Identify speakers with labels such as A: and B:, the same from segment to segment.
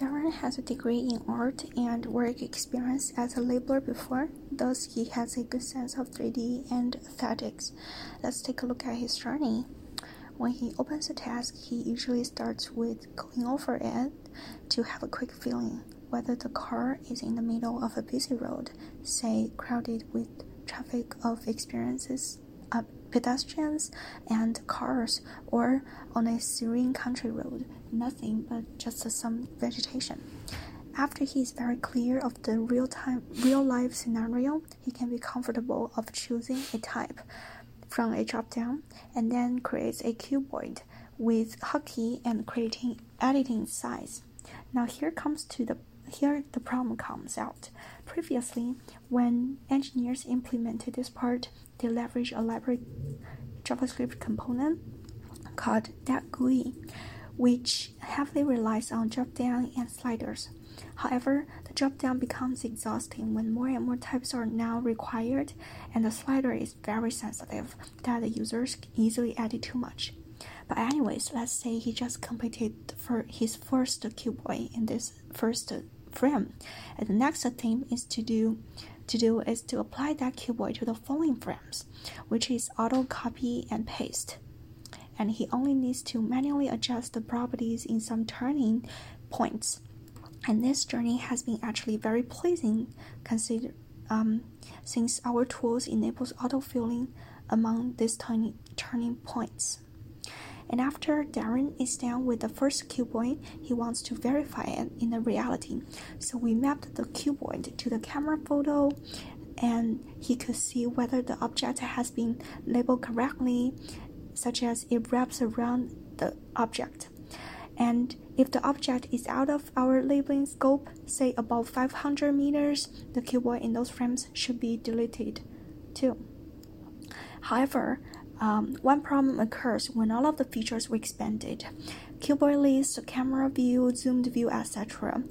A: Darren has a degree in art and work experience as a laborer before, thus he has a good sense of 3D and aesthetics. Let's take a look at his journey. When he opens a task, he usually starts with going over it to have a quick feeling whether the car is in the middle of a busy road, say crowded with traffic of experiences, pedestrians and cars, or on a serene country road, nothing but just some vegetation. After he is very clear of the real time real life scenario, he can be comfortable of choosing a type from a drop down and then creates a cuboid with hotkey and creating editing size. Now here comes to the here the problem comes out. Previously, when engineers implemented this part, they leveraged a library JavaScript component called dat.GUI, which heavily relies on dropdown and sliders. However, the dropdown becomes exhausting when more and more types are now required, and the slider is very sensitive that the users easily edit too much. But anyways, let's say he just completed for his first cuboid in this first frame. And the next thing is to do to do is to apply that cuboid to the following frames, which is auto copy and paste. And he only needs to manually adjust the properties in some turning points. And this journey has been actually very pleasing consider um, since our tools enables auto filling among these turning, turning points. And after Darren is done with the first cuboid, he wants to verify it in the reality. So we mapped the cuboid to the camera photo and he could see whether the object has been labeled correctly, such as it wraps around the object. And if the object is out of our labeling scope, say about 500 meters, the cuboid in those frames should be deleted too. However, um, one problem occurs when all of the features were expanded. Cuboid list, camera view, zoomed view, etc.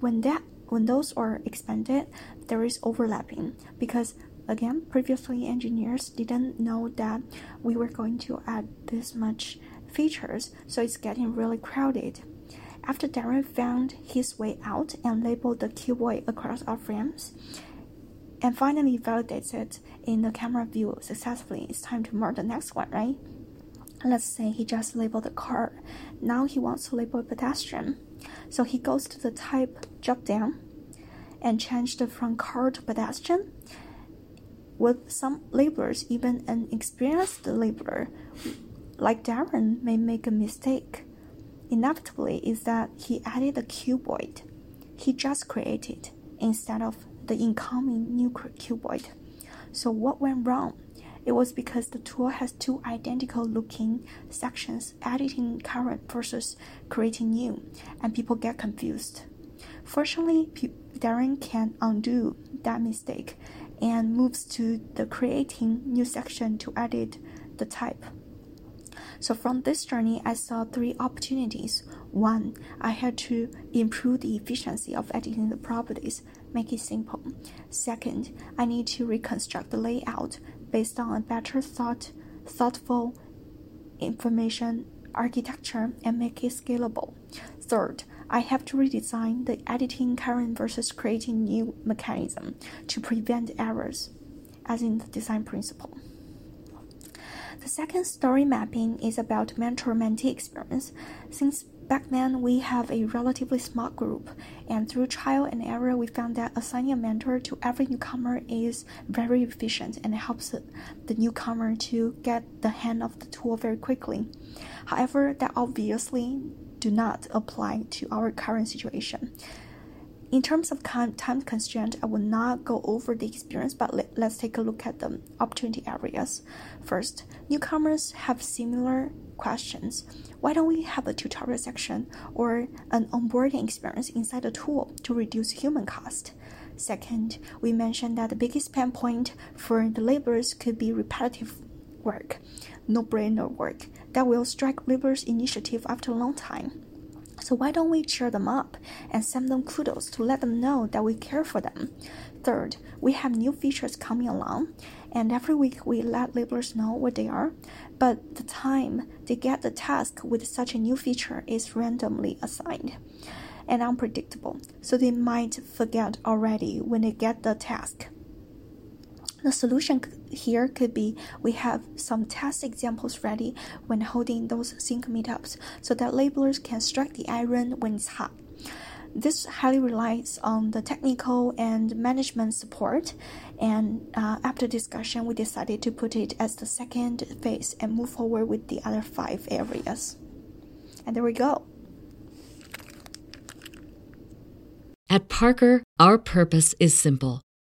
A: When that when those are expanded, there is overlapping because again, previously engineers didn't know that we were going to add this much features, so it's getting really crowded. After Darren found his way out and labeled the cuboid across our frames, and finally validates it in the camera view successfully, it's time to mark the next one, right? Let's say he just labeled the car. Now he wants to label a pedestrian. So he goes to the type drop down and change the from car to pedestrian. With some labelers, even an experienced labeler like Darren may make a mistake. Inevitably, is that he added a cuboid he just created instead of the incoming new cuboid. So what went wrong? It was because the tool has two identical looking sections, editing current versus creating new, and people get confused. Fortunately, Darren can undo that mistake and moves to the creating new section to edit the type. So from this journey, I saw three opportunities. One, I had to improve the efficiency of editing the properties, make it simple. Second, I need to reconstruct the layout based on a better thought, thoughtful information architecture and make it scalable. Third, I have to redesign the editing current versus creating new mechanism to prevent errors, as in the design principle. The second story mapping is about mentor-mentee experience. Since back then we have a relatively small group, and through trial and error, we found that assigning a mentor to every newcomer is very efficient and helps the newcomer to get the hang of the tool very quickly. However, that obviously do not apply to our current situation. In terms of time constraint, I will not go over the experience, but let, us take a look at the opportunity areas. First, newcomers have similar questions. Why don't we have a tutorial section or an onboarding experience inside the tool to reduce human cost? Second, we mentioned that the biggest pain point for the laborers could be repetitive work, no brainer work that will strike laborers' initiative after a long time. So why don't we cheer them up and send them kudos to let them know that we care for them? Third, we have new features coming along, and every week we let laborers know what they are, but the time they get the task with such a new feature is randomly assigned and unpredictable, so they might forget already when they get the task. The solution here could be we have some test examples ready when holding those sync meetups so that labelers can strike the iron when it's hot. This highly relies on the technical and management support, and uh, after discussion, we decided to put it as the second phase and move forward with the other five areas. And there we go.
B: At Parker, our purpose is simple